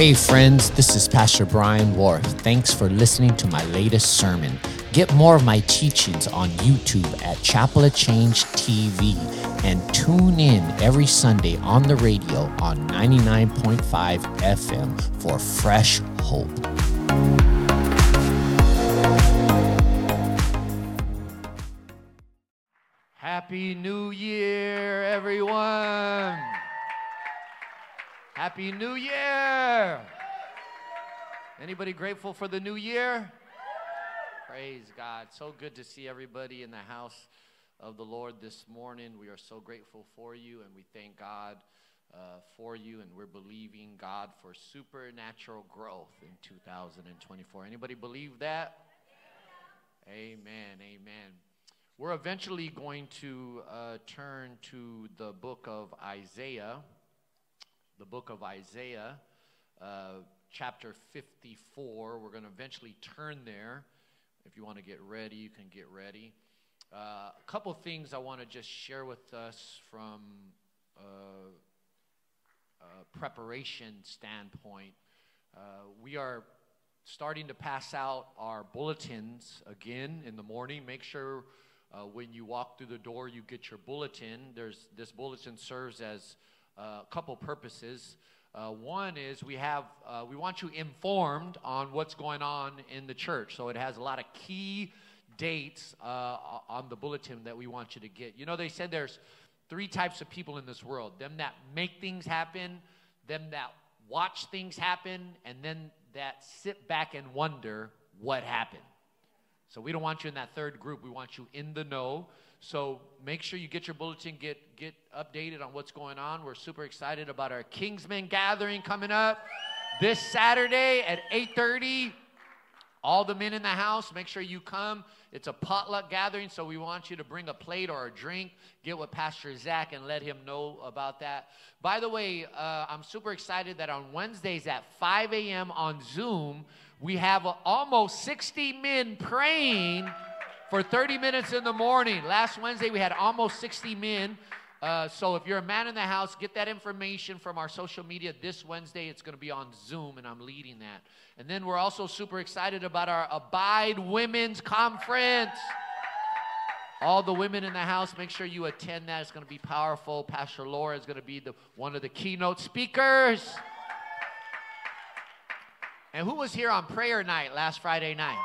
Hey, friends, this is Pastor Brian Warth. Thanks for listening to my latest sermon. Get more of my teachings on YouTube at Chapel of Change TV and tune in every Sunday on the radio on 99.5 FM for fresh hope. Happy New Year, everyone. Happy New Year. Anybody grateful for the new year? Praise God. So good to see everybody in the house of the Lord this morning. We are so grateful for you and we thank God uh, for you and we're believing God for supernatural growth in 2024. Anybody believe that? Amen. Amen. We're eventually going to uh, turn to the book of Isaiah, the book of Isaiah, uh, chapter 54. We're going to eventually turn there. If you want to get ready, you can get ready. Uh, a couple things I want to just share with us from uh, a preparation standpoint. Uh, we are starting to pass out our bulletins again in the morning. Make sure uh, when you walk through the door, you get your bulletin. There's, this bulletin serves as a couple purposes. Uh, one is we have uh, we want you informed on what's going on in the church. So it has a lot of key dates uh, on the bulletin that we want you to get. You know, they said there's three types of people in this world: them that make things happen, them that watch things happen, and then that sit back and wonder what happened. So we don't want you in that third group. We want you in the know. So make sure you get your bulletin, get get updated on what's going on. We're super excited about our Kingsmen gathering coming up this Saturday at 8:30. All the men in the house, make sure you come. It's a potluck gathering, so we want you to bring a plate or a drink. Get with Pastor Zach and let him know about that. By the way, uh, I'm super excited that on Wednesdays at 5 a.m. on Zoom, we have almost 60 men praying for 30 minutes in the morning. Last Wednesday, we had almost 60 men. Uh, so if you're a man in the house, get that information from our social media. This Wednesday, it's going to be on Zoom, and I'm leading that. And then we're also super excited about our Abide Women's Conference. All the women in the house, make sure you attend that. It's going to be powerful. Pastor Laura is going to be the, one of the keynote speakers. And who was here on prayer night last Friday night?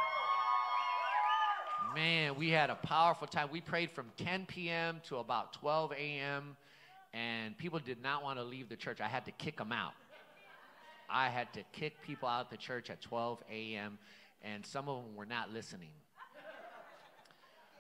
Man, we had a powerful time. We prayed from 10 p.m. to about 12 a.m., and people did not want to leave the church. I had to kick them out. I had to kick people out of the church at 12 a.m., and some of them were not listening.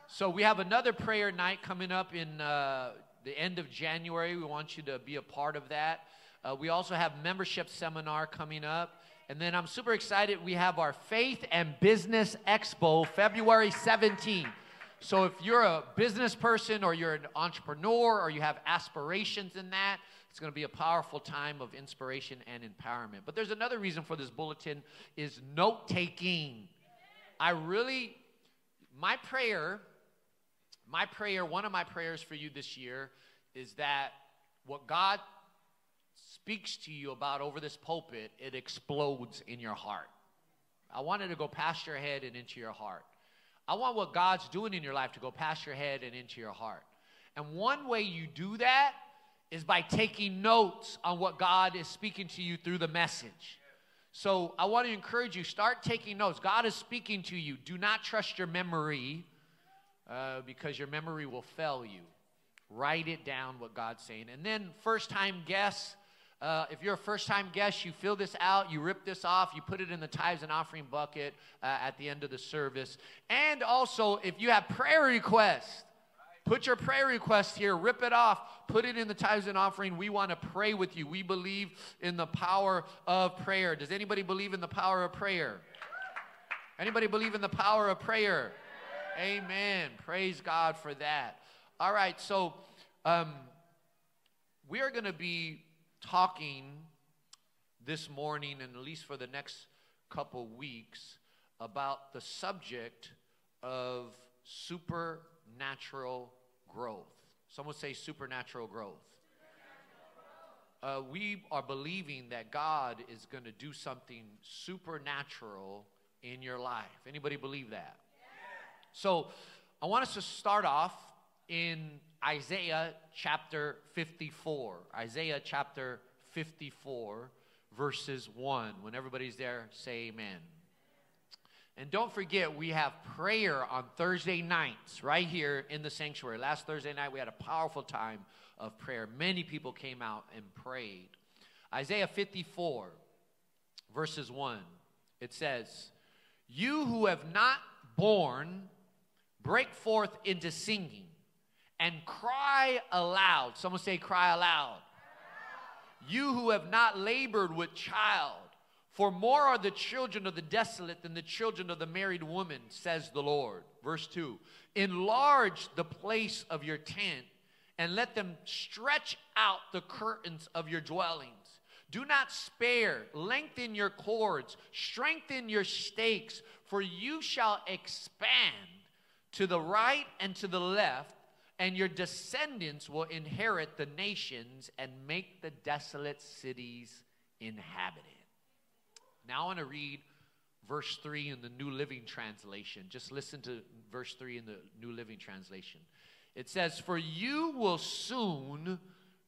So we have another prayer night coming up in uh, the end of January. We want you to be a part of that. Uh, we also have membership seminar coming up. And then I'm super excited. We have our Faith and Business Expo February 17th. So if you're a business person or you're an entrepreneur or you have aspirations in that, it's going to be a powerful time of inspiration and empowerment. But there's another reason for this bulletin is note taking. I really my prayer my prayer, one of my prayers for you this year is that what God speaks to you about over this pulpit, it explodes in your heart. I want it to go past your head and into your heart. I want what God's doing in your life to go past your head and into your heart. And one way you do that is by taking notes on what God is speaking to you through the message. So I want to encourage you start taking notes. God is speaking to you. Do not trust your memory uh, because your memory will fail you. Write it down what God's saying. And then, first time guests, uh, if you're a first time guest, you fill this out, you rip this off, you put it in the tithes and offering bucket uh, at the end of the service. And also, if you have prayer requests, put your prayer request here, rip it off, put it in the tithes and offering. We want to pray with you. We believe in the power of prayer. Does anybody believe in the power of prayer? Anybody believe in the power of prayer? Amen. Praise God for that. All right, so um, we are going to be talking this morning and at least for the next couple weeks about the subject of supernatural growth. Someone say supernatural growth. uh, we are believing that God is going to do something supernatural in your life. Anybody believe that? So I want us to start off in Isaiah chapter 54. Isaiah chapter 54, verses 1. When everybody's there, say amen. And don't forget, we have prayer on Thursday nights right here in the sanctuary. Last Thursday night, we had a powerful time of prayer. Many people came out and prayed. Isaiah 54, verses 1, it says, You who have not borne, break forth into singing and cry aloud. Someone say, Cry aloud. You who have not labored with child, for more are the children of the desolate than the children of the married woman, says the Lord. Verse 2 Enlarge the place of your tent and let them stretch out the curtains of your dwellings. Do not spare, lengthen your cords, strengthen your stakes, for you shall expand to the right and to the left, and your descendants will inherit the nations and make the desolate cities inhabited. Now I want to read verse 3 in the New Living Translation. Just listen to verse 3 in the New Living Translation. It says, For you will soon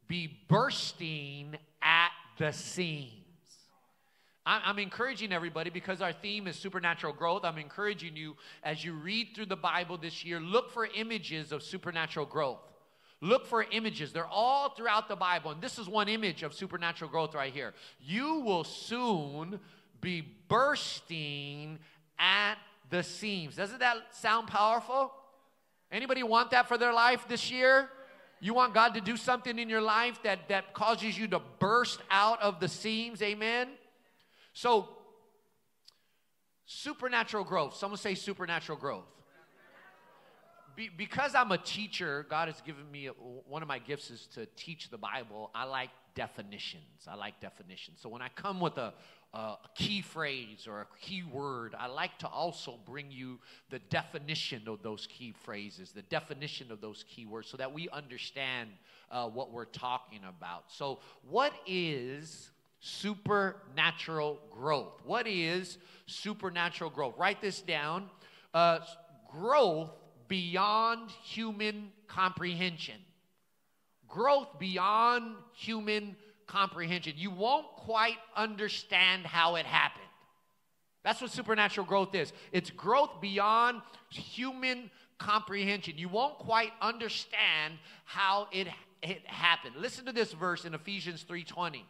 be bursting at the seams. I'm encouraging everybody because our theme is supernatural growth. I'm encouraging you as you read through the Bible this year, look for images of supernatural growth. Look for images. They're all throughout the Bible. And this is one image of supernatural growth right here. You will soon be bursting at the seams. Doesn't that sound powerful? Anybody want that for their life this year? You want God to do something in your life that, that causes you to burst out of the seams? Amen? So, supernatural growth. Someone say supernatural growth. Be, because I'm a teacher, God has given me a, one of my gifts is to teach the Bible. I like definitions. I like definitions. So when I come with a, a key phrase or a key word, I like to also bring you the definition of those key phrases, the definition of those key words, so that we understand uh, what we're talking about. So, what is supernatural growth? What is supernatural growth? Write this down. Uh, growth beyond human comprehension. Growth beyond human comprehension. You won't quite understand how it happened. That's what supernatural growth is. It's growth beyond human comprehension. You won't quite understand how it, it happened. Listen to this verse in Ephesians 3:20.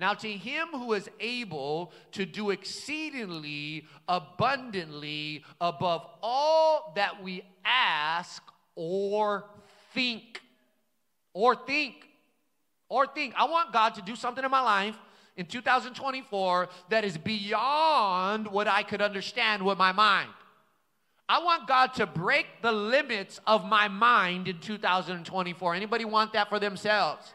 Now to him who is able to do exceedingly abundantly above all that we ask or think or think or think. I want God to do something in my life in 2024 that is beyond what I could understand with my mind. I want God to break the limits of my mind in 2024. Anybody want that for themselves?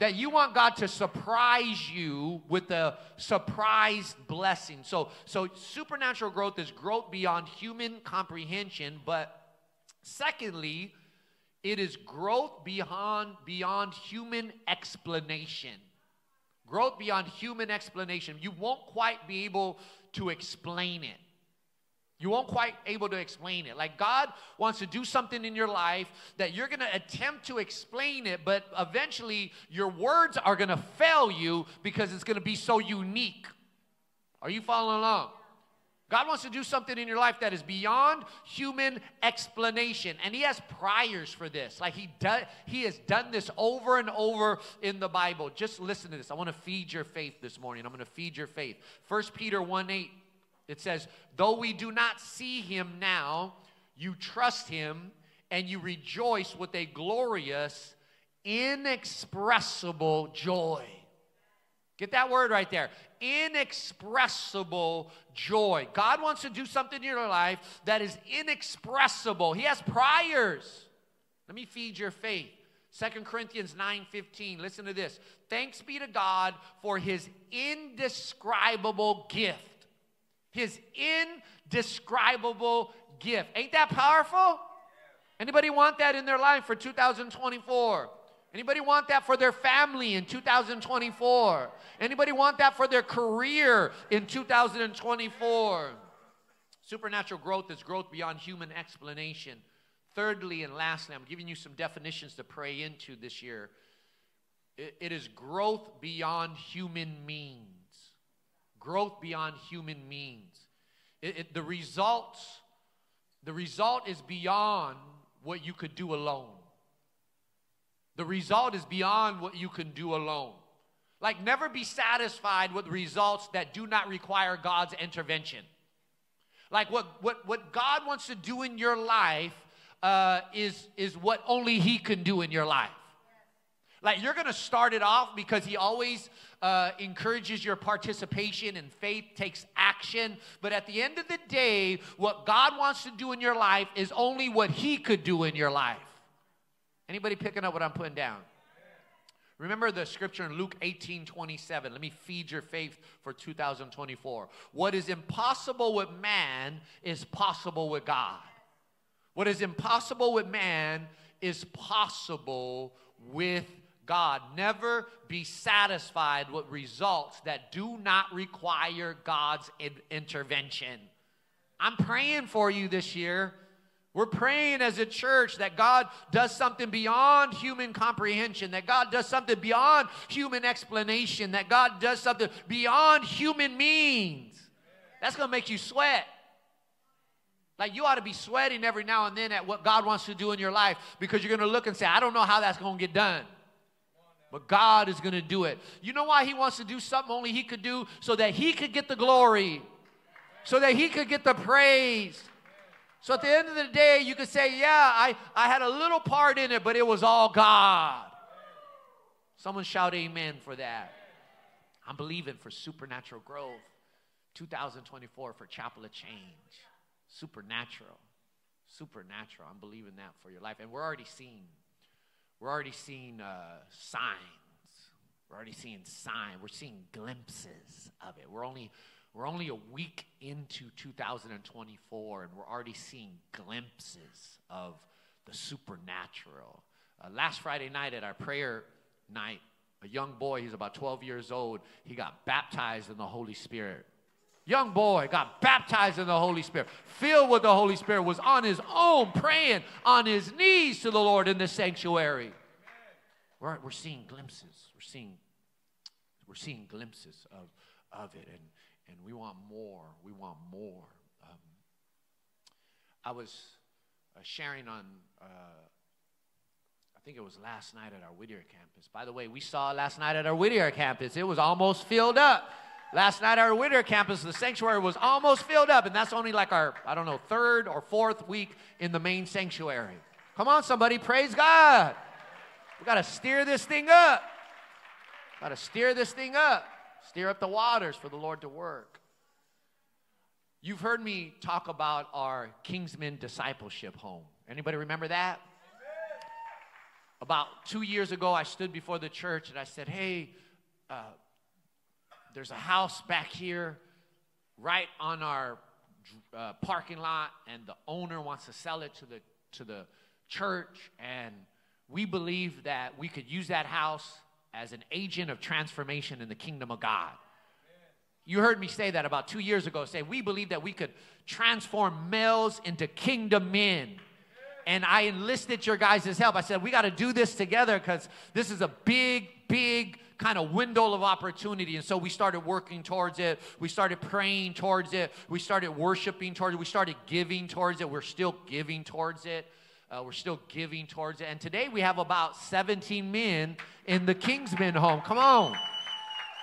That you want God to surprise you with a surprise blessing. So, so supernatural growth is growth beyond human comprehension, but secondly, it is growth beyond, beyond human explanation. Growth beyond human explanation. You won't quite be able to explain it. You won't quite able to explain it. Like God wants to do something in your life that you're going to attempt to explain it, but eventually your words are going to fail you because it's going to be so unique. Are you following along? God wants to do something in your life that is beyond human explanation. And he has priors for this. Like he does he has done this over and over in the Bible. Just listen to this. I want to feed your faith this morning. I'm going to feed your faith. 1 Peter 1 8, it says, Though we do not see him now, you trust him and you rejoice with a glorious, inexpressible joy. Get that word right there. Inexpressible joy. God wants to do something in your life that is inexpressible. He has priors. Let me feed your faith. Second Corinthians 9:15. Listen to this. Thanks be to God for his indescribable gift. His indescribable gift. Ain't that powerful? Anybody want that in their life for 2024? Anybody want that for their family in 2024? Anybody want that for their career in 2024? Supernatural growth is growth beyond human explanation. Thirdly and lastly, I'm giving you some definitions to pray into this year. it, it is growth beyond human means. Growth beyond human means. It, it, the results, the result is beyond what you could do alone. The result is beyond what you can do alone. Like, never be satisfied with results that do not require God's intervention. Like, what, what, what God wants to do in your life uh, is, is what only He can do in your life. Like, you're gonna start it off because He always uh, encourages your participation and faith takes action. But at the end of the day, what God wants to do in your life is only what He could do in your life. Anybody picking up what I'm putting down? Remember the scripture in Luke 18 27. Let me feed your faith for 2024. What is impossible with man is possible with God. What is impossible with man is possible with God. Never be satisfied with results that do not require God's in- intervention. I'm praying for you this year we're praying as a church that God does something beyond human comprehension, that God does something beyond human explanation, that God does something beyond human means. That's going to make you sweat. Like you ought to be sweating every now and then at what God wants to do in your life because you're going to look and say, I don't know how that's going to get done. But God is going to do it. You know why He wants to do something only He could do? So that He could get the glory, so that He could get the praise. So at the end of the day, you could say, Yeah, I, I had a little part in it, but it was all God. Someone shout amen for that. I'm believing for supernatural growth. 2024 for Chapel of Change. Supernatural. Supernatural. I'm believing that for your life. And we're already seeing, we're already seeing uh, signs. We're already seeing signs. We're seeing glimpses of it. We're only we're only a week into 2024, and we're already seeing glimpses of the supernatural. Uh, last Friday night at our prayer night, a young boy, he's about 12 years old, he got baptized in the Holy Spirit. Young boy got baptized in the Holy Spirit, filled with the Holy Spirit, was on his own praying on his knees to the Lord in the sanctuary. We're, we're seeing glimpses. We're seeing, we're seeing glimpses of, of it. And and we want more. We want more. Um, I was uh, sharing on, uh, I think it was last night at our Whittier campus. By the way, we saw last night at our Whittier campus, it was almost filled up. Last night our Whittier campus, the sanctuary was almost filled up, and that's only like our, I don't know, third or fourth week in the main sanctuary. Come on, somebody, praise God. We got to steer this thing up. Got to steer this thing up. Steer up the waters for the Lord to work. You've heard me talk about our Kingsmen discipleship home. Anybody remember that? About two years ago, I stood before the church and I said, Hey, uh, there's a house back here right on our uh, parking lot, and the owner wants to sell it to the, to the church. And we believe that we could use that house as an agent of transformation in the kingdom of God. You heard me say that about two years ago. Say, we believe that we could transform males into kingdom men. And I enlisted your guys' help. I said, we got to do this together because this is a big, big kind of window of opportunity. And so we started working towards it. We started praying towards it. We started worshiping towards it. We started giving towards it. We're still giving towards it. Uh, we're still giving towards it. And today we have about 17 men in the Kingsmen home. Come on.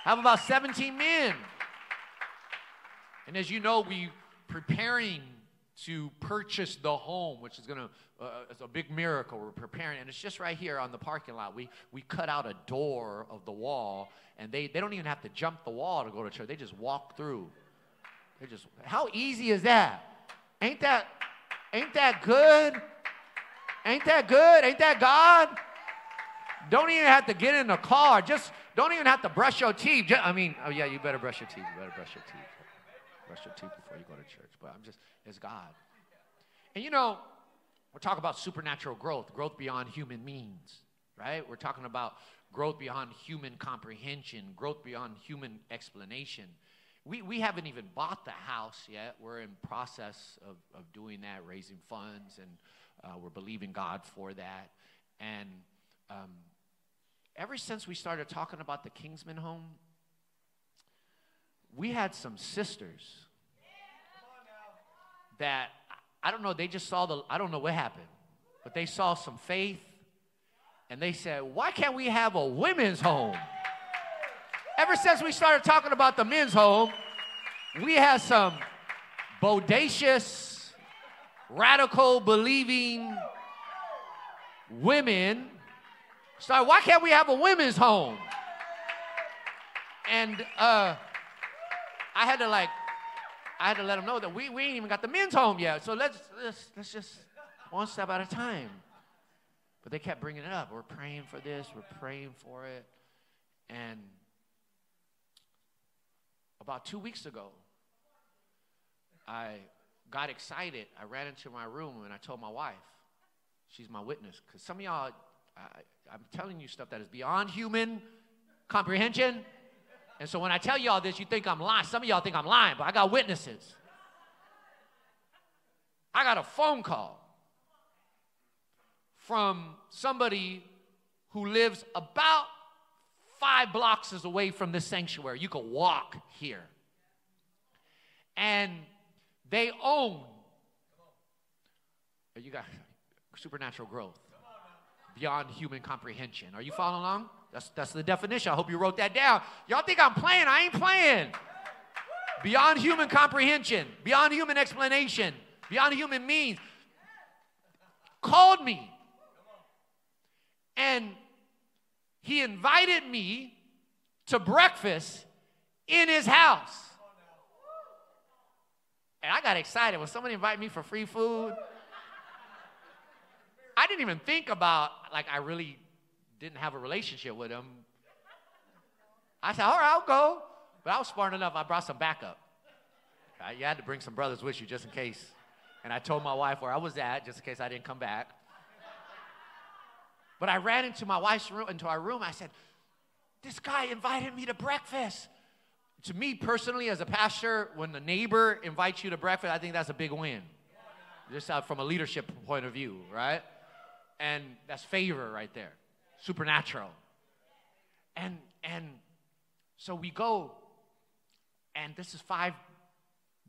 Have about 17 men. And as you know, we preparing to purchase the home, which is going to, uh, it's a big miracle. We're preparing, and it's just right here on the parking lot. We, we cut out a door of the wall, and they, they don't even have to jump the wall to go to church. They just walk through. They just, how easy is that? Ain't that, ain't that good? Ain't that good? Ain't that God? Don't even have to get in the car. Just don't even have to brush your teeth. Just, I mean, oh yeah, you better brush your teeth. You better brush your teeth. Before you go to church. But I'm just, it's God. And you know, we're talking about supernatural growth, growth beyond human means. right? We're talking about growth beyond human comprehension, growth beyond human explanation. We, we haven't even bought the house yet. We're in process of, of doing that, raising funds, and uh, we're believing God for that. And um, ever since we started talking about the Kingsman home, we had some sisters that I don't know, they just saw the, I don't know what happened, but they saw some faith and they said, Why can't we have a women's home? Ever since we started talking about the men's home, we had some bodacious, radical believing women start, why can't we have a women's home? And uh, I had to like, I had to let them know that we, we ain't even got the men's home yet. So let's, let's, let's just one step at a time. But they kept bringing it up. We're praying for this, we're praying for it. And about two weeks ago, I got excited. I ran into my room and I told my wife, she's my witness. Because some of y'all, I, I'm telling you stuff that is beyond human comprehension. And so when I tell y'all this, you think I'm lying. Some of y'all think I'm lying, but I got witnesses. I got a phone call from somebody who lives about five blocks away from this sanctuary. You could walk here. And they own, you got supernatural growth beyond human comprehension. Are you following along? That's, that's the definition. I hope you wrote that down. Y'all think I'm playing? I ain't playing. Beyond human comprehension, beyond human explanation, beyond human means. Called me and he invited me to breakfast in his house. And I got excited when somebody invited me for free food. I didn't even think about, like, I really didn't have a relationship with him. I said, all right, I'll go. But I was smart enough, I brought some backup. Right? You had to bring some brothers with you just in case. And I told my wife where I was at just in case I didn't come back. But I ran into my wife's room, into our room. I said, This guy invited me to breakfast. To me personally, as a pastor, when the neighbor invites you to breakfast, I think that's a big win. Just uh, from a leadership point of view, right? And that's favor right there. Supernatural. And and so we go, and this is five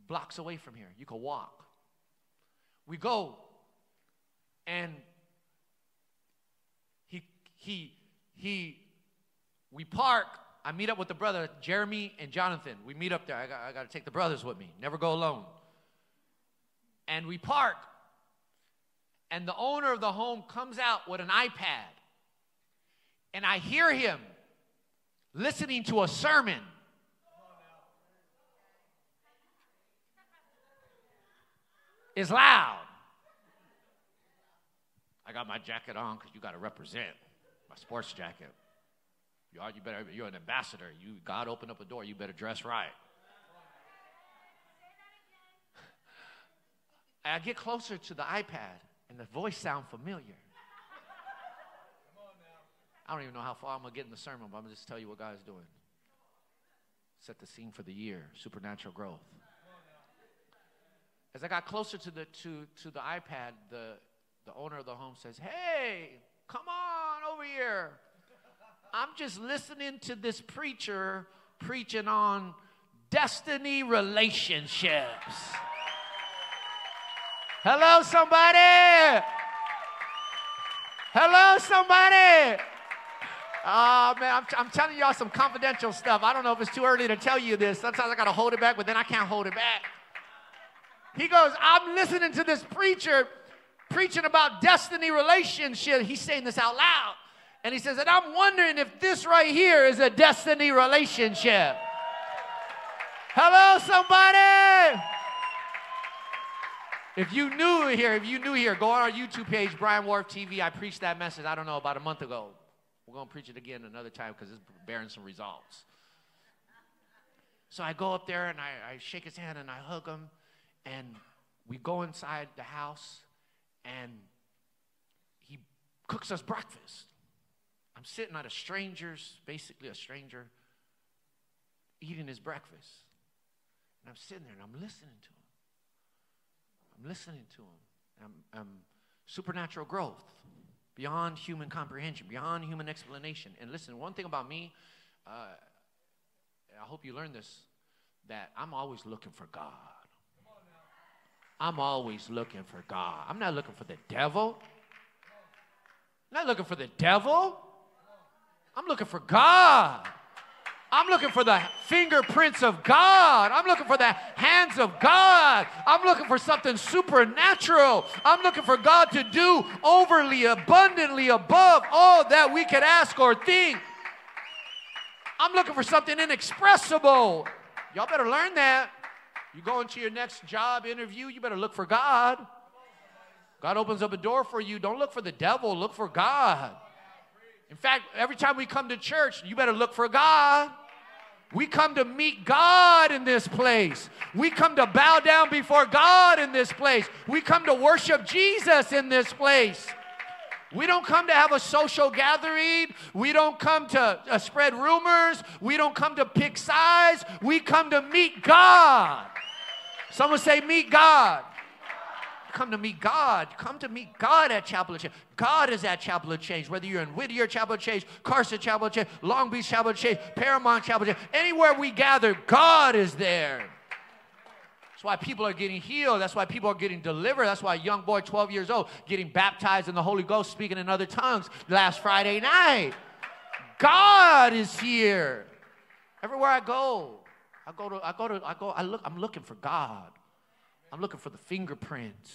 blocks away from here. You can walk. We go, and he, he, he we park. I meet up with the brother, Jeremy and Jonathan. We meet up there. I got, I got to take the brothers with me. Never go alone. And we park. And the owner of the home comes out with an iPad. And I hear him listening to a sermon. Is loud. I got my jacket on because you got to represent my sports jacket. You are, you better, you're an ambassador. You, God opened up a door. You better dress right. I get closer to the iPad, and the voice sound familiar. I don't even know how far I'm gonna get in the sermon, but I'm gonna just tell you what God is doing. Set the scene for the year, supernatural growth. As I got closer to the to to the iPad, the the owner of the home says, "Hey, come on." over here. I'm just listening to this preacher preaching on destiny relationships. Hello, somebody. Hello, somebody. Oh, man, I'm, I'm telling y'all some confidential stuff. I don't know if it's too early to tell you this. Sometimes I got to hold it back, but then I can't hold it back. He goes, I'm listening to this preacher preaching about destiny relationship. He's saying this out loud. And he says, and I'm wondering if this right here is a destiny relationship. Hello, somebody. If you new here, if you new here, go on our YouTube page, Brian Warth TV. I preached that message, I don't know, about a month ago. We're going to preach it again another time because it's bearing some results. So I go up there and I, I shake his hand and I hug him. And we go inside the house and he cooks us breakfast. I'm sitting at a stranger's, basically a stranger, eating his breakfast. And I'm sitting there and I'm listening to him. I'm listening to him. I'm, I'm supernatural growth beyond human comprehension, beyond human explanation. And listen, one thing about me, uh, I hope you learn this, that I'm always looking for God. I'm always looking for God. I'm not looking for the devil. I'm not looking for the devil. I'm looking for God. I'm looking for the fingerprints of God. I'm looking for the hands of God. I'm looking for something supernatural. I'm looking for God to do overly, abundantly above all that we could ask or think. I'm looking for something inexpressible. Y'all better learn that. You go into your next job interview, you better look for God. God opens up a door for you. Don't look for the devil, look for God. In fact, every time we come to church, you better look for God. We come to meet God in this place. We come to bow down before God in this place. We come to worship Jesus in this place. We don't come to have a social gathering. We don't come to uh, spread rumors. We don't come to pick sides. We come to meet God. Someone say, Meet God come to meet God. Come to meet God at Chapel of Change. God is at Chapel of Change. Whether you're in Whittier Chapel of Change, Carson Chapel of Change, Long Beach Chapel of Change, Paramount Chapel of Change, anywhere we gather, God is there. That's why people are getting healed. That's why people are getting delivered. That's why a young boy, 12 years old, getting baptized in the Holy Ghost, speaking in other tongues last Friday night. God is here. Everywhere I go, I go to, I go to, I go, I look, I'm looking for God. I'm looking for the fingerprints.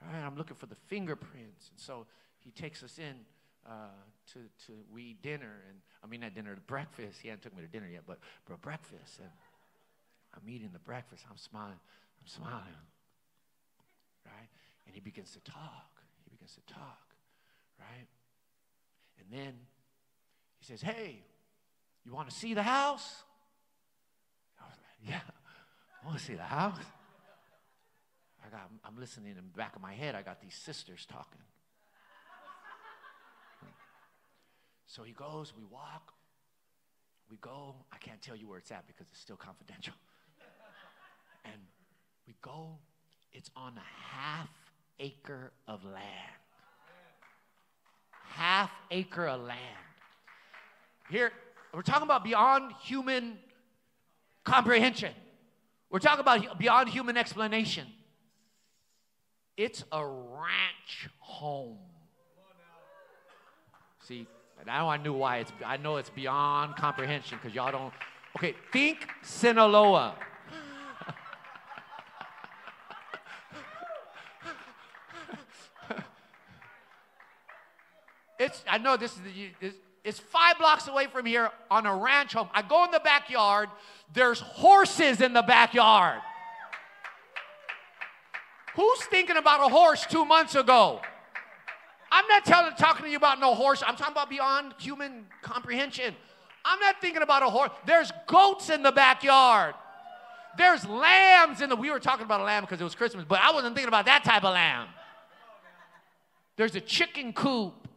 Right? I'm looking for the fingerprints. And so he takes us in uh, to, to we eat dinner. And I mean, not dinner, breakfast. He hadn't took me to dinner yet, but, but breakfast. And I'm eating the breakfast. I'm smiling. I'm smiling. Right? And he begins to talk. He begins to talk. Right? And then he says, Hey, you want to see the house? I was like, Yeah, I want to see the house. I got, I'm listening in the back of my head. I got these sisters talking. So he goes, we walk, we go. I can't tell you where it's at because it's still confidential. and we go, it's on a half acre of land. Half acre of land. Here, we're talking about beyond human comprehension. We're talking about beyond human explanation. It's a ranch home. See, now I knew why it's, I know it's beyond comprehension because y'all don't. Okay, think Sinaloa. it's, I know this is, the, it's five blocks away from here on a ranch home. I go in the backyard, there's horses in the backyard. Who's thinking about a horse two months ago? I'm not talking to you about no horse. I'm talking about beyond human comprehension. I'm not thinking about a horse. There's goats in the backyard. There's lambs in the. We were talking about a lamb because it was Christmas, but I wasn't thinking about that type of lamb. There's a chicken coop.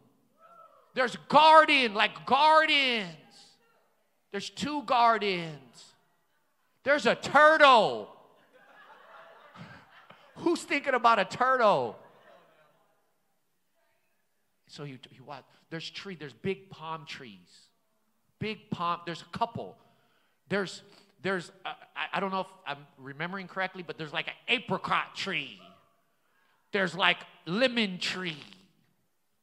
There's garden, like gardens. There's two gardens. There's a turtle. Who's thinking about a turtle? So you, you what? There's tree. There's big palm trees. Big palm. There's a couple. There's there's uh, I, don't know if I'm remembering correctly, but there's like an apricot tree. There's like lemon tree.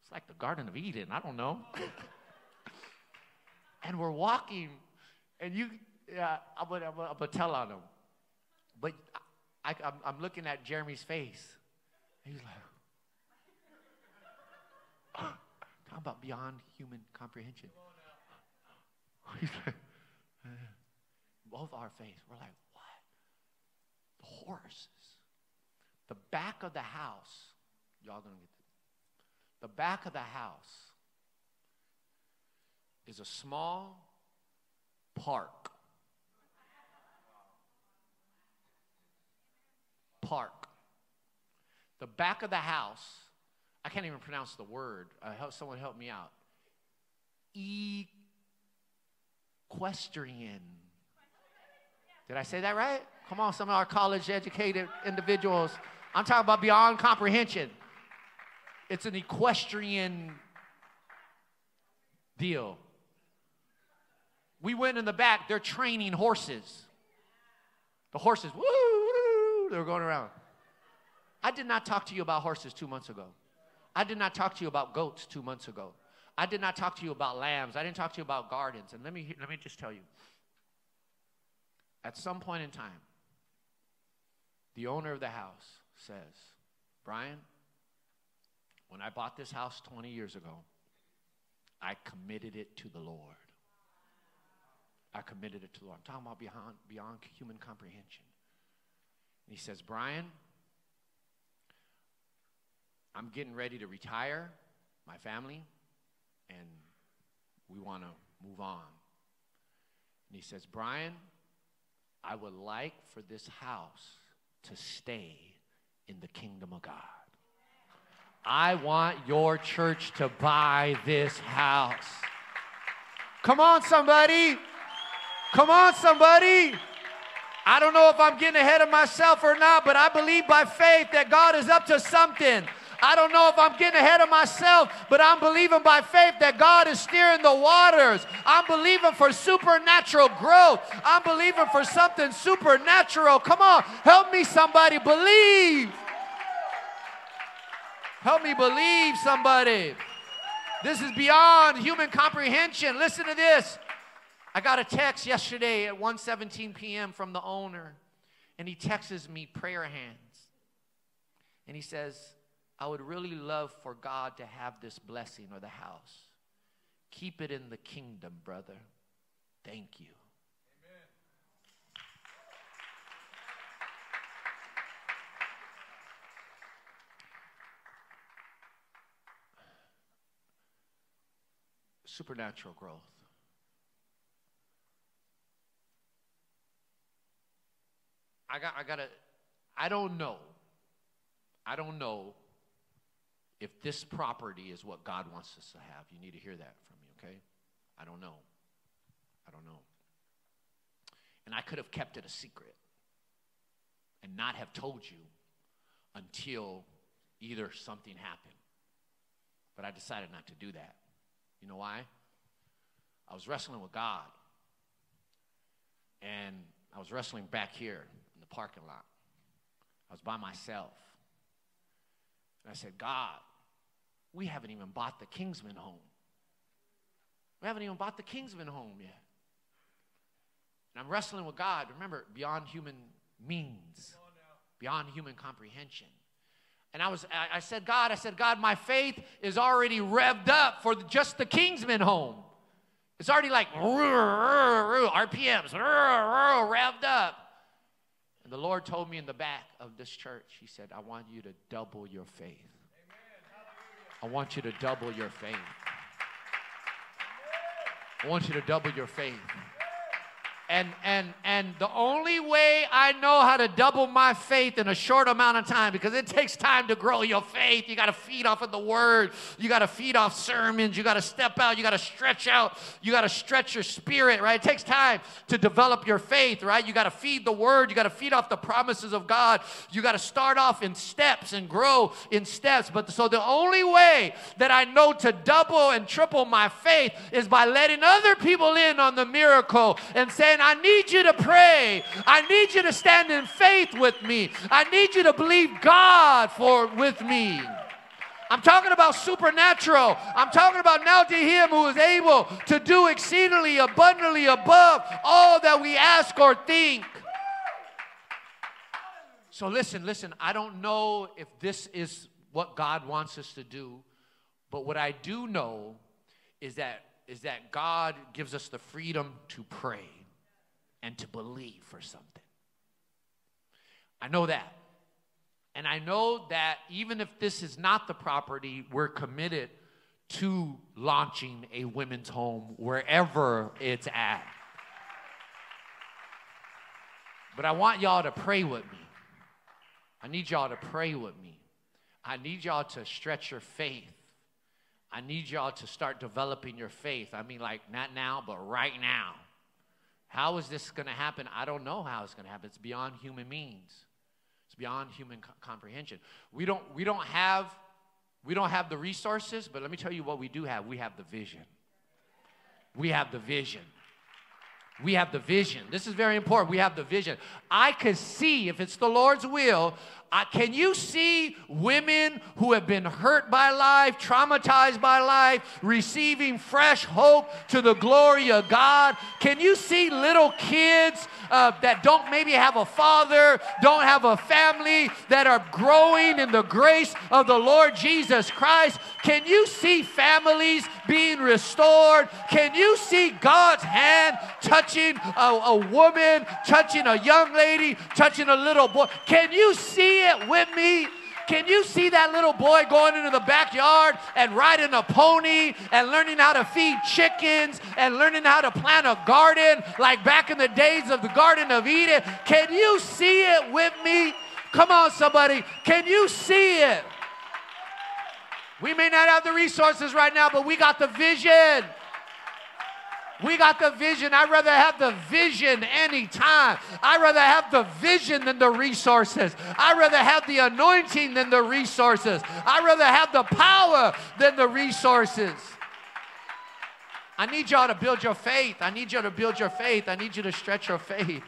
It's like the Garden of Eden. I don't know. and we're walking, and you, yeah, I'm gonna, I'm gonna tell on them. But I, am I'm, I'm looking at Jeremy's face. He's like, talking about beyond human comprehension. He's like, eh. both our face, we're like, what? The horses. The back of the house, y'all gonna get. The back of the house is a small park park. The back of the house, I can't even pronounce the word. Uh, help, someone help me out. equestrian. Did I say that right? Come on, some of our college educated individuals. I'm talking about beyond comprehension. It's an equestrian deal. We went in the back, they're training horses. The horses, woo, woo, they're going around. I did not talk to you about horses two months ago. I did not talk to you about goats two months ago. I did not talk to you about lambs. I didn't talk to you about gardens. And let me, let me just tell you at some point in time, the owner of the house says, Brian, when I bought this house 20 years ago, I committed it to the Lord. I committed it to the Lord. I'm talking about beyond, beyond human comprehension. He says, Brian, I'm getting ready to retire my family, and we want to move on. And he says, Brian, I would like for this house to stay in the kingdom of God. I want your church to buy this house. Come on, somebody. Come on, somebody. I don't know if I'm getting ahead of myself or not, but I believe by faith that God is up to something. I don't know if I'm getting ahead of myself, but I'm believing by faith that God is steering the waters. I'm believing for supernatural growth. I'm believing for something supernatural. Come on, help me, somebody, believe. Help me believe, somebody. This is beyond human comprehension. Listen to this. I got a text yesterday at 1:17 p.m. from the owner, and he texts me prayer hands. And he says, I would really love for God to have this blessing or the house. Keep it in the kingdom, brother. Thank you. Supernatural growth. I got I gotta I don't know. I don't know if this property is what God wants us to have. You need to hear that from me, okay? I don't know. I don't know. And I could have kept it a secret and not have told you until either something happened. But I decided not to do that. You know why? I was wrestling with God. And I was wrestling back here the parking lot. I was by myself. And I said, God, we haven't even bought the Kingsman home. We haven't even bought the Kingsman home yet. And I'm wrestling with God. Remember, beyond human means, beyond human comprehension. And I was, I said, God, I said, God, my faith is already revved up for just the Kingsman home. It's already like RPMs, revved up. And the Lord told me in the back of this church, He said, I want you to double your faith. I want you to double your faith. I want you to double your faith. And and and the only way I know how to double my faith in a short amount of time, because it takes time to grow your faith. You got to feed off of the word. You got to feed off sermons. You got to step out. You got to stretch out. You got to stretch your spirit, right? It takes time to develop your faith, right? You got to feed the word. You got to feed off the promises of God. You got to start off in steps and grow in steps. But so the only way that I know to double and triple my faith is by letting other people in on the miracle and saying, I need you to pray. I need you to stand in faith with me. I need you to believe God for with me. I'm talking about supernatural. I'm talking about now to Him who is able to do exceedingly abundantly above all that we ask or think. So listen, listen, I don't know if this is what God wants us to do, but what I do know is that is that God gives us the freedom to pray and to believe for something. I know that. And I know that even if this is not the property, we're committed to launching a women's home wherever it's at. But I want y'all to pray with me. I need y'all to pray with me. I need y'all to stretch your faith. I need y'all to start developing your faith. I mean, like, not now, but right now. How is this going to happen? I don't know how it's going to happen. It's beyond human means. It's beyond human co- comprehension. We don't, we don't have we don't have the resources, but let me tell you what we do have. We have the vision. We have the vision. We have the vision. This is very important. We have the vision. I could see, if it's the Lord's will, uh, can you see women who have been hurt by life, traumatized by life, receiving fresh hope to the glory of God? Can you see little kids uh, that don't maybe have a father, don't have a family, that are growing in the grace of the Lord Jesus Christ? Can you see families being restored? Can you see God's hand touching a, a woman, touching a young lady, touching a little boy? Can you see? It with me? Can you see that little boy going into the backyard and riding a pony and learning how to feed chickens and learning how to plant a garden like back in the days of the Garden of Eden? Can you see it with me? Come on, somebody. Can you see it? We may not have the resources right now, but we got the vision. We got the vision. I'd rather have the vision anytime. I'd rather have the vision than the resources. I'd rather have the anointing than the resources. I'd rather have the power than the resources. I need y'all to build your faith. I need y'all to build your faith. I need you to stretch your faith.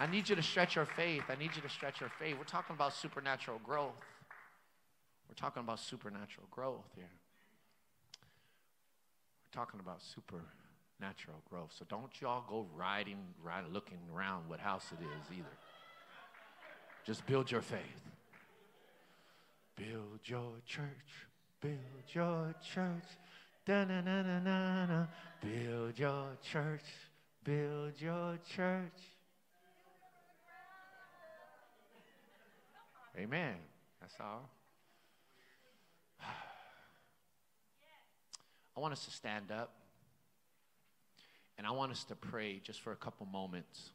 I need you to stretch your faith. I need you to stretch your faith. We're talking about supernatural growth. We're talking about supernatural growth here. We're talking about super natural growth. So don't y'all go riding, riding, looking around what house it is either. Just build your faith. Build your church. Build your church. Da-na-na-na-na-na. Build your church. Build your church. Amen. That's all. I want us to stand up. And I want us to pray just for a couple moments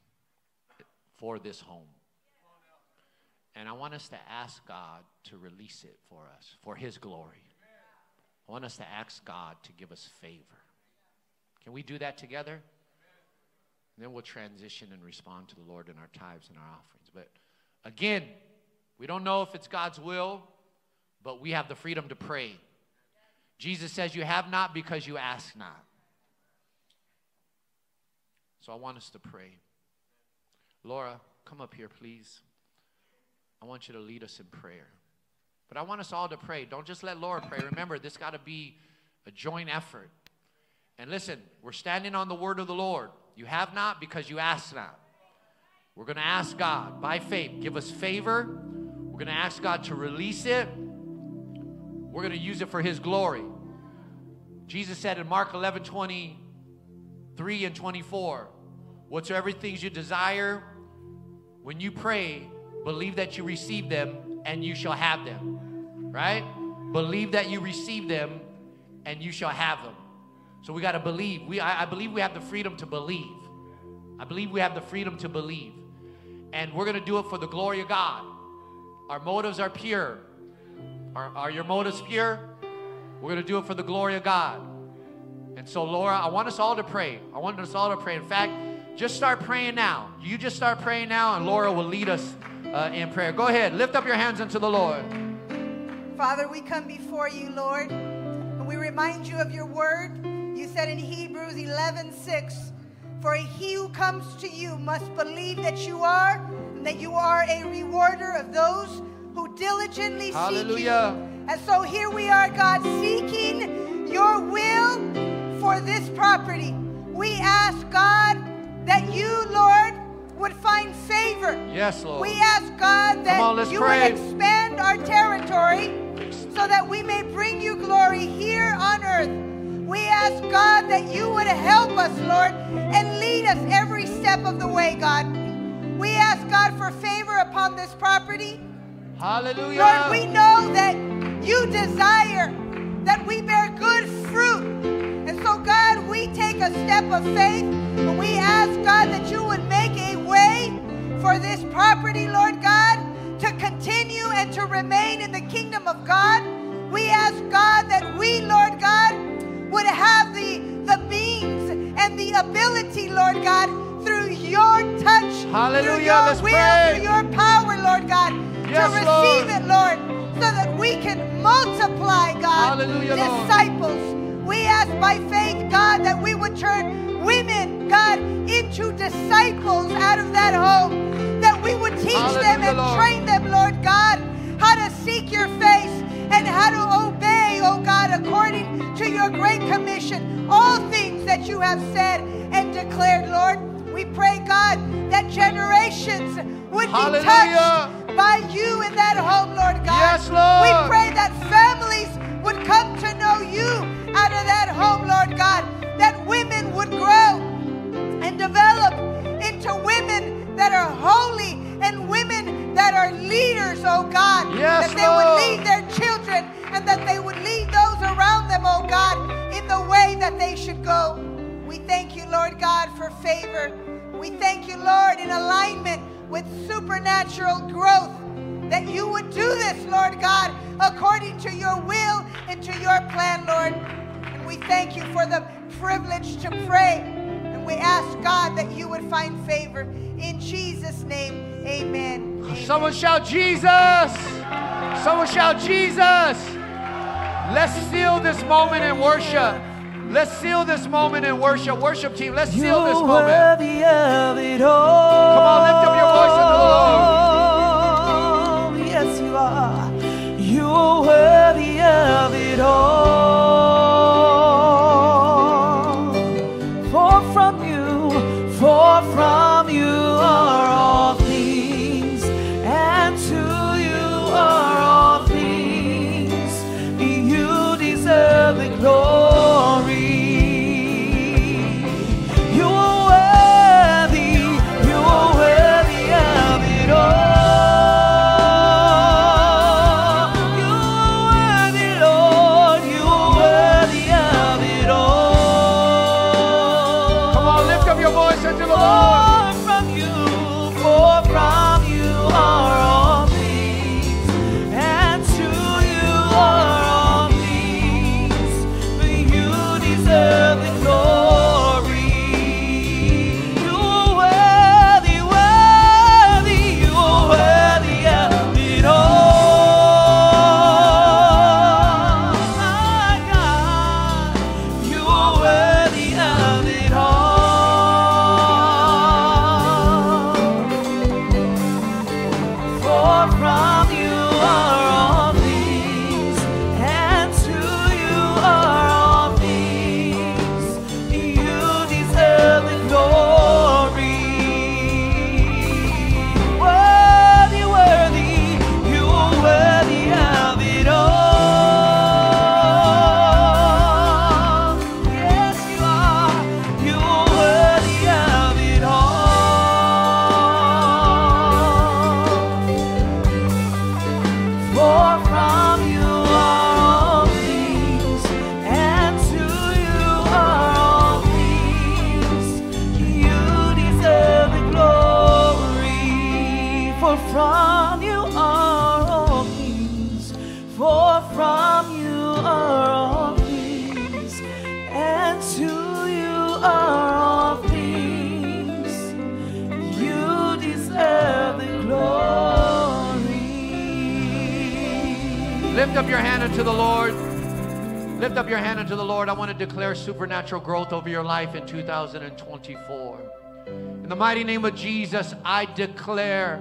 for this home. And I want us to ask God to release it for us, for His glory. I want us to ask God to give us favor. Can we do that together? And then we'll transition and respond to the Lord in our tithes and our offerings. But again, we don't know if it's God's will, but we have the freedom to pray. Jesus says, You have not because you ask not. So I want us to pray. Laura, come up here, please. I want you to lead us in prayer. But I want us all to pray. Don't just let Laura pray. Remember, this got to be a joint effort. And listen, we're standing on the word of the Lord. You have not because you ask not. We're going to ask God by faith, give us favor. We're going to ask God to release it. We're going to use it for His glory. Jesus said in Mark 11 20, 3 and 24. Whatsoever things you desire, when you pray, believe that you receive them and you shall have them. Right? Believe that you receive them and you shall have them. So we got to believe. We, I, I believe we have the freedom to believe. I believe we have the freedom to believe. And we're going to do it for the glory of God. Our motives are pure. Are, are your motives pure? We're going to do it for the glory of God. And so, Laura, I want us all to pray. I want us all to pray. In fact, just start praying now. You just start praying now, and Laura will lead us uh, in prayer. Go ahead, lift up your hands unto the Lord. Father, we come before you, Lord, and we remind you of your word. You said in Hebrews 11 6, For he who comes to you must believe that you are, and that you are a rewarder of those who diligently Hallelujah. seek you. And so here we are, God, seeking your will for this property. We ask, God, that you, Lord, would find favor. Yes, Lord. We ask, God, that on, you pray. would expand our territory so that we may bring you glory here on earth. We ask, God, that you would help us, Lord, and lead us every step of the way, God. We ask, God, for favor upon this property. Hallelujah. Lord, we know that you desire that we bear good fruit so, God, we take a step of faith and we ask, God, that you would make a way for this property, Lord God, to continue and to remain in the kingdom of God. We ask God that we, Lord God, would have the, the means and the ability, Lord God, through your touch, through Hallelujah. your Let's will, pray. through your power, Lord God, Yes, to receive Lord. it, Lord, so that we can multiply, God, Hallelujah, disciples. We ask by faith, God, that we would turn women, God, into disciples out of that home. That we would teach them and Lord. train them, Lord God, how to seek your face and how to obey, oh God, according to your great commission, all things that you have said and declared, Lord. We pray, God, that generations would be touched by you in that home, Lord God. Yes, Lord. We pray that families would come to know you out of that home, Lord God. That women would grow and develop into women that are holy and women that are leaders, oh God. Yes, that they Lord. would lead their children and that they would lead those around them, oh God, in the way that they should go. We thank you, Lord God, for favor. We thank you, Lord, in alignment with supernatural growth that you would do this, Lord God, according to your will and to your plan, Lord. And we thank you for the privilege to pray. And we ask, God, that you would find favor. In Jesus' name, amen. Amen. Someone shout Jesus. Someone shout Jesus. Let's seal this moment in worship. Let's seal this moment in worship. Worship team, let's seal this You're moment. worthy of it all. Come on, lift up your voice unto the Lord. Lord. I want to declare supernatural growth over your life in 2024. In the mighty name of Jesus, I declare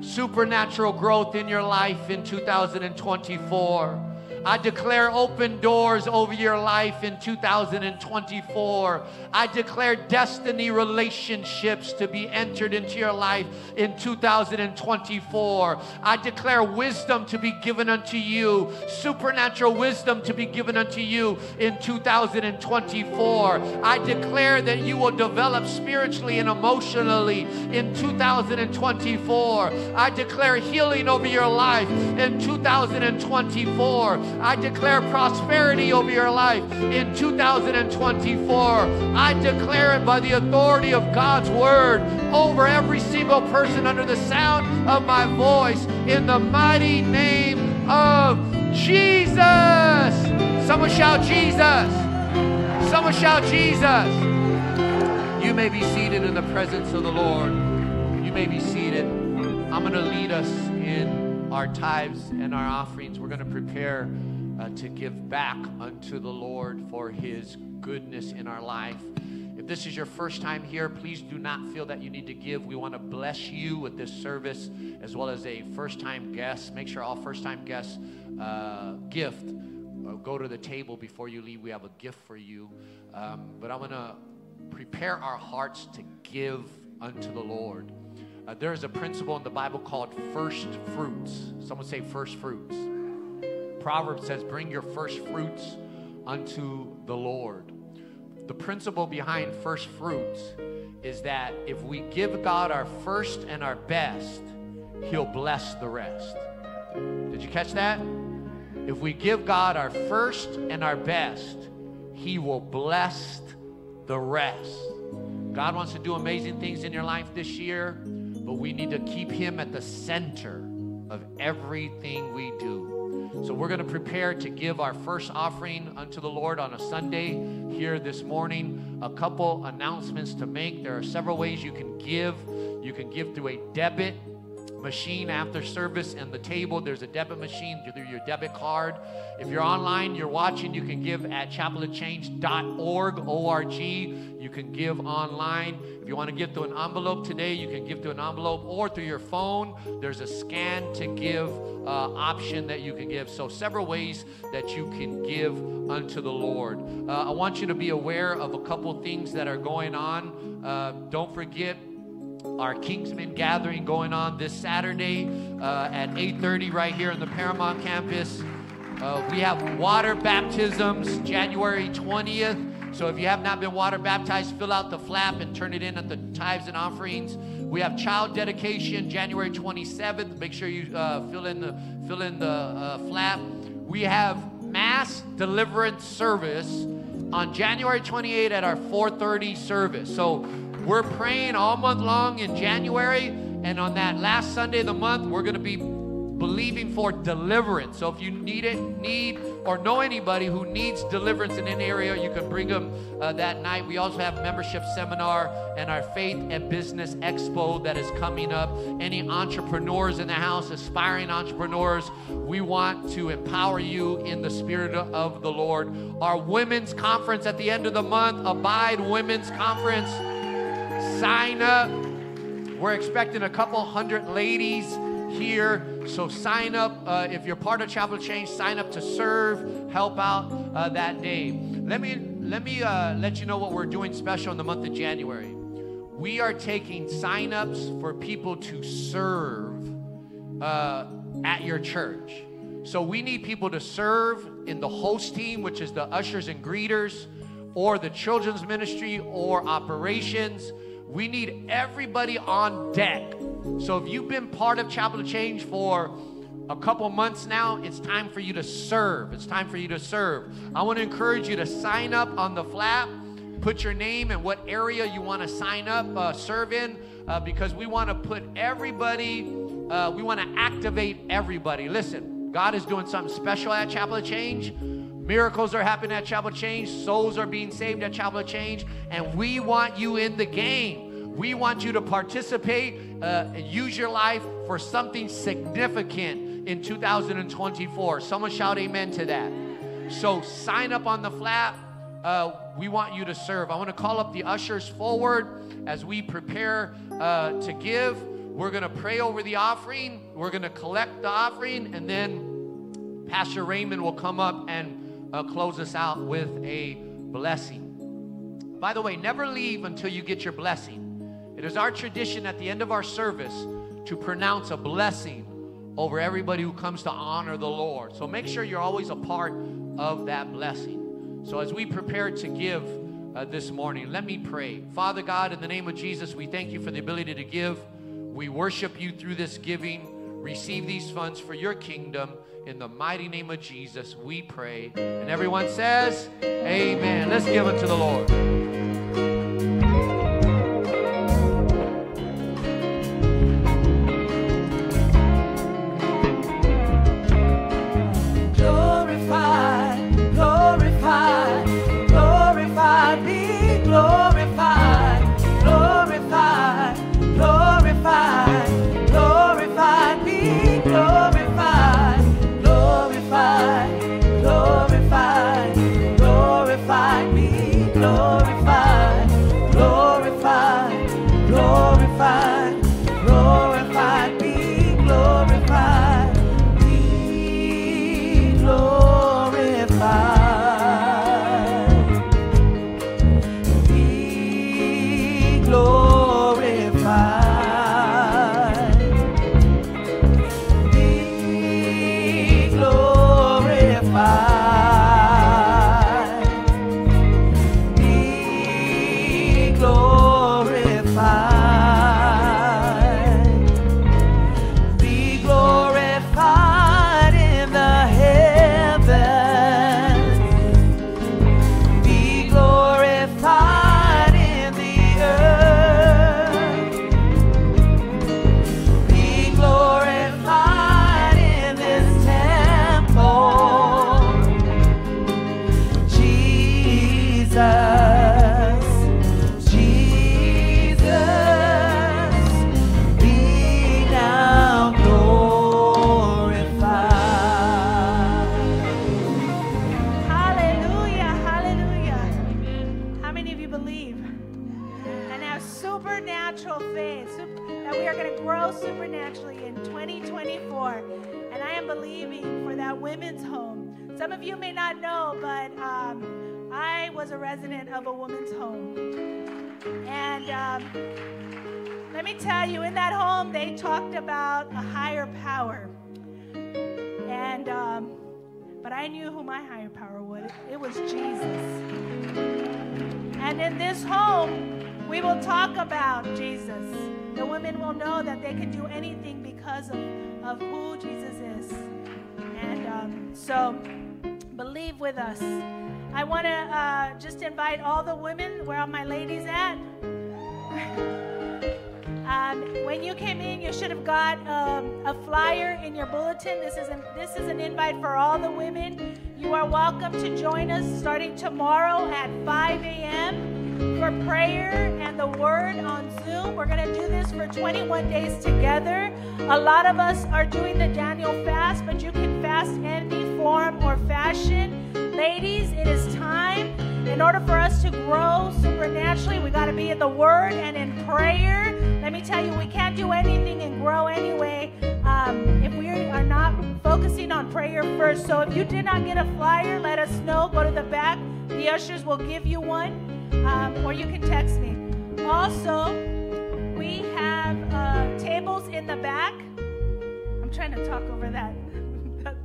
supernatural growth in your life in 2024. I declare open doors over your life in 2024. I declare destiny relationships to be entered into your life in 2024. I declare wisdom to be given unto you, supernatural wisdom to be given unto you in 2024. I declare that you will develop spiritually and emotionally in 2024. I declare healing over your life in 2024. I declare prosperity over your life in 2024. I declare it by the authority of God's word over every single person under the sound of my voice in the mighty name of Jesus. Someone shout Jesus. Someone shout Jesus. You may be seated in the presence of the Lord. You may be seated. I'm going to lead us in our tithes and our offerings. We're going to prepare uh, to give back unto the Lord for his goodness in our life. If this is your first time here, please do not feel that you need to give. We want to bless you with this service as well as a first time guest. Make sure all first time guests uh, gift. Uh, go to the table before you leave. We have a gift for you. Um, but I'm going to prepare our hearts to give unto the Lord. Uh, there is a principle in the Bible called first fruits. Someone say first fruits. Proverbs says, Bring your first fruits unto the Lord. The principle behind first fruits is that if we give God our first and our best, He'll bless the rest. Did you catch that? If we give God our first and our best, He will bless the rest. God wants to do amazing things in your life this year, but we need to keep Him at the center of everything we do. So we're going to prepare to give our first offering unto the Lord on a Sunday here this morning. A couple announcements to make. There are several ways you can give. You can give through a debit machine after service and the table. There's a debit machine through your debit card. If you're online, you're watching, you can give at chapelofchange.org, O-R-G. You can give online. If you want to give through an envelope today, you can give through an envelope or through your phone. There's a scan to give uh, option that you can give. So several ways that you can give unto the Lord. Uh, I want you to be aware of a couple things that are going on. Uh, don't forget our Kingsmen gathering going on this Saturday uh, at 8:30 right here on the Paramount campus. Uh, we have water baptisms January 20th. So if you have not been water baptized, fill out the flap and turn it in at the tithes and offerings. We have child dedication January 27th. Make sure you uh, fill in the fill in the uh, flap. We have mass deliverance service on January 28th at our 4:30 service. So we're praying all month long in January, and on that last Sunday of the month, we're going to be believing for deliverance. So if you need it, need or know anybody who needs deliverance in an area, you can bring them uh, that night. We also have membership seminar and our faith and business expo that is coming up. Any entrepreneurs in the house, aspiring entrepreneurs, we want to empower you in the spirit of the Lord. Our women's conference at the end of the month, Abide Women's Conference sign up. We're expecting a couple hundred ladies here. So sign up. Uh, if you're part of Chapel Change, sign up to serve, help out uh, that day. Let me let me uh, let you know what we're doing special in the month of January. We are taking sign-ups for people to serve uh, at your church. So we need people to serve in the host team, which is the ushers and greeters, or the children's ministry, or operations. We need everybody on deck. So if you've been part of Chapel of Change for a couple months now, it's time for you to serve. It's time for you to serve. I want to encourage you to sign up on the flap, put your name and what area you want to sign up, uh, serve in, uh, because we want to put everybody, uh, we want to activate everybody. Listen, God is doing something special at Chapel of Change. Miracles are happening at Chapel Change. Souls are being saved at Chapel Change. And we want you in the game. We want you to participate uh, and use your life for something significant in 2024. Someone shout amen to that. So sign up on the flap. Uh, we want you to serve. I want to call up the ushers forward as we prepare uh, to give. We're going to pray over the offering. We're going to collect the offering, and then Pastor Raymond will come up and uh, close us out with a blessing. By the way, never leave until you get your blessing. It is our tradition at the end of our service to pronounce a blessing over everybody who comes to honor the Lord. So make sure you're always a part of that blessing. So as we prepare to give uh, this morning, let me pray. Father God, in the name of Jesus, we thank you for the ability to give. We worship you through this giving. Receive these funds for your kingdom. In the mighty name of Jesus, we pray. And everyone says, Amen. Let's give it to the Lord. My higher power was. It was Jesus. And in this home, we will talk about Jesus. The women will know that they can do anything because of, of who Jesus is. And um, so, believe with us. I want to uh, just invite all the women. Where are my ladies at? Um, when you came in, you should have got um, a flyer in your bulletin. This is an this is an invite for all the women. You are welcome to join us starting tomorrow at 5 a.m. for prayer and the Word on Zoom. We're going to do this for 21 days together. A lot of us are doing the Daniel fast, but you can fast any form or fashion. Ladies, it is time. In order for us to grow supernaturally, we got to be in the Word and in prayer. Me tell you, we can't do anything and grow anyway um, if we are not focusing on prayer first. So if you did not get a flyer, let us know. Go to the back. The ushers will give you one, um, or you can text me. Also, we have uh, tables in the back. I'm trying to talk over that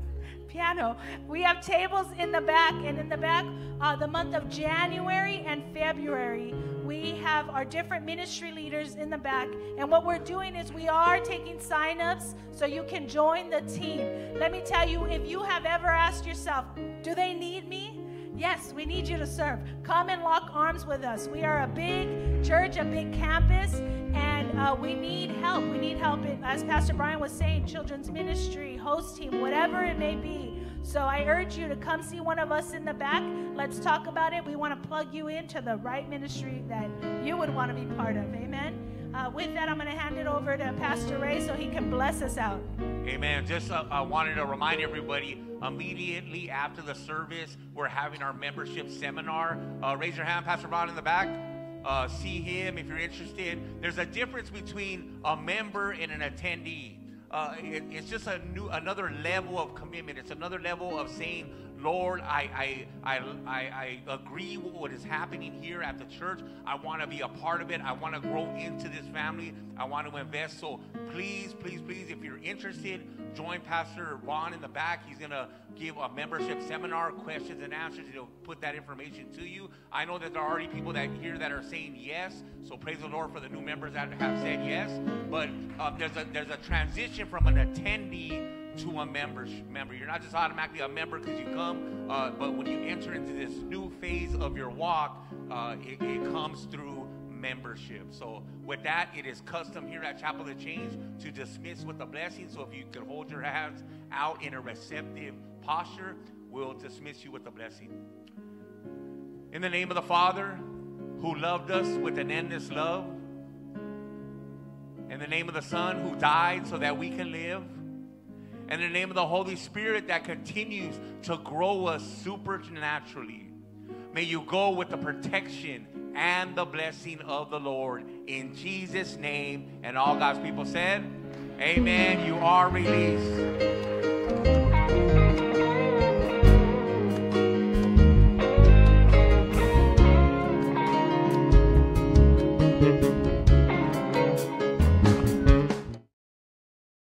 piano. We have tables in the back, and in the back, uh, the month of January and February, we have our different ministry leaders in the back. And what we're doing is we are taking sign-ups so you can join the team. Let me tell you, if you have ever asked yourself, do they need me? Yes, we need you to serve. Come and lock arms with us. We are a big church, a big campus, and uh, we need help. We need help, as Pastor Brian was saying, children's ministry, host team, whatever it may be. So I urge you to come see one of us in the back. Let's talk about it. We want to plug you into the right ministry that you would want to be part of. Amen. Uh, with that, I'm going to hand it over to Pastor Ray so he can bless us out. Amen. Just uh, I wanted to remind everybody immediately after the service, we're having our membership seminar. Uh, raise your hand, Pastor Ron in the back. Uh, see him if you're interested. There's a difference between a member and an attendee. Uh, it, it's just a new, another level of commitment. It's another level of saying, Lord, I, I, I, I, agree with what is happening here at the church. I want to be a part of it. I want to grow into this family. I want to invest. So please, please, please, if you're interested, join Pastor Ron in the back. He's going to give a membership seminar, questions and answers. He'll put that information to you. I know that there are already people that here that are saying yes. So praise the Lord for the new members that have said yes. But um, there's a there's a transition from an attendee to a member. member. You're not just automatically a member because you come, uh, but when you enter into this new phase of your walk, uh, it, it comes through membership. So with that, it is custom here at Chapel of Change to dismiss with a blessing. So if you could hold your hands out in a receptive posture, we'll dismiss you with a blessing. In the name of the Father, who loved us with an endless love. In the name of the Son, who died so that we can live. And the name of the Holy Spirit that continues to grow us supernaturally. May you go with the protection and the blessing of the Lord in Jesus' name. And all God's people said, Amen. You are released.